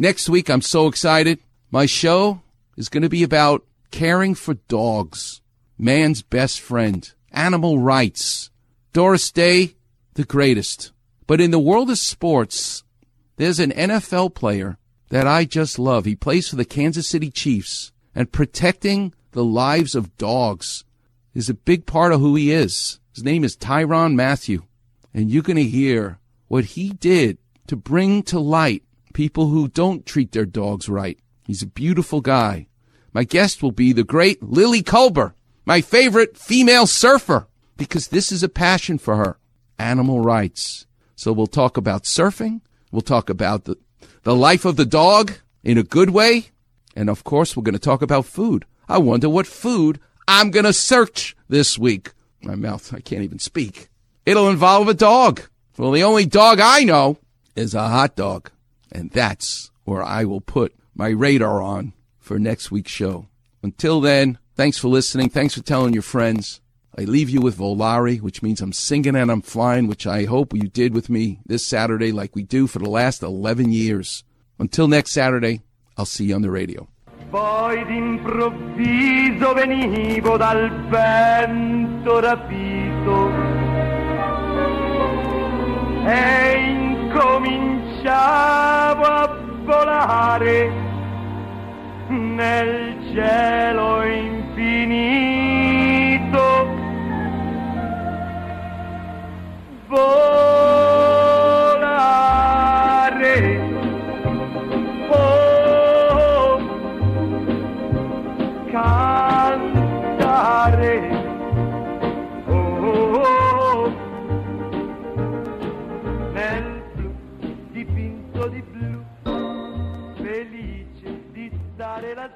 Next week, I'm so excited. My show is going to be about caring for dogs, man's best friend, animal rights. Doris Day, the greatest. But in the world of sports, there's an NFL player that I just love. He plays for the Kansas City Chiefs, and protecting the lives of dogs is a big part of who he is. His name is Tyrann Mathieu, and you're going to hear what he did to bring to light people who don't treat their dogs right. He's a beautiful guy. My guest will be the great Lily Kolber, my favorite female surfer, because this is a passion for her animal rights. So we'll talk about surfing. We'll talk about the, the life of the dog in a good way. And of course, we're going to talk about food. I wonder what food I'm going to search this week. My mouth, I can't even speak. It'll involve a dog. Well, the only dog I know is a hot dog. And that's where I will put my radar on for next week's show. Until then, thanks for listening. Thanks for telling your friends. I leave you with Volare, which means I'm singing and I'm flying, which I hope you did with me this Saturday like we do for the last 11 years. Until next Saturday, I'll see you on the radio. Poi d'improvviso venivo dal vento rapito e incominciavo volare nel cielo infinito. Volare. Oh, cantare. Oh, nel di blu, pasarela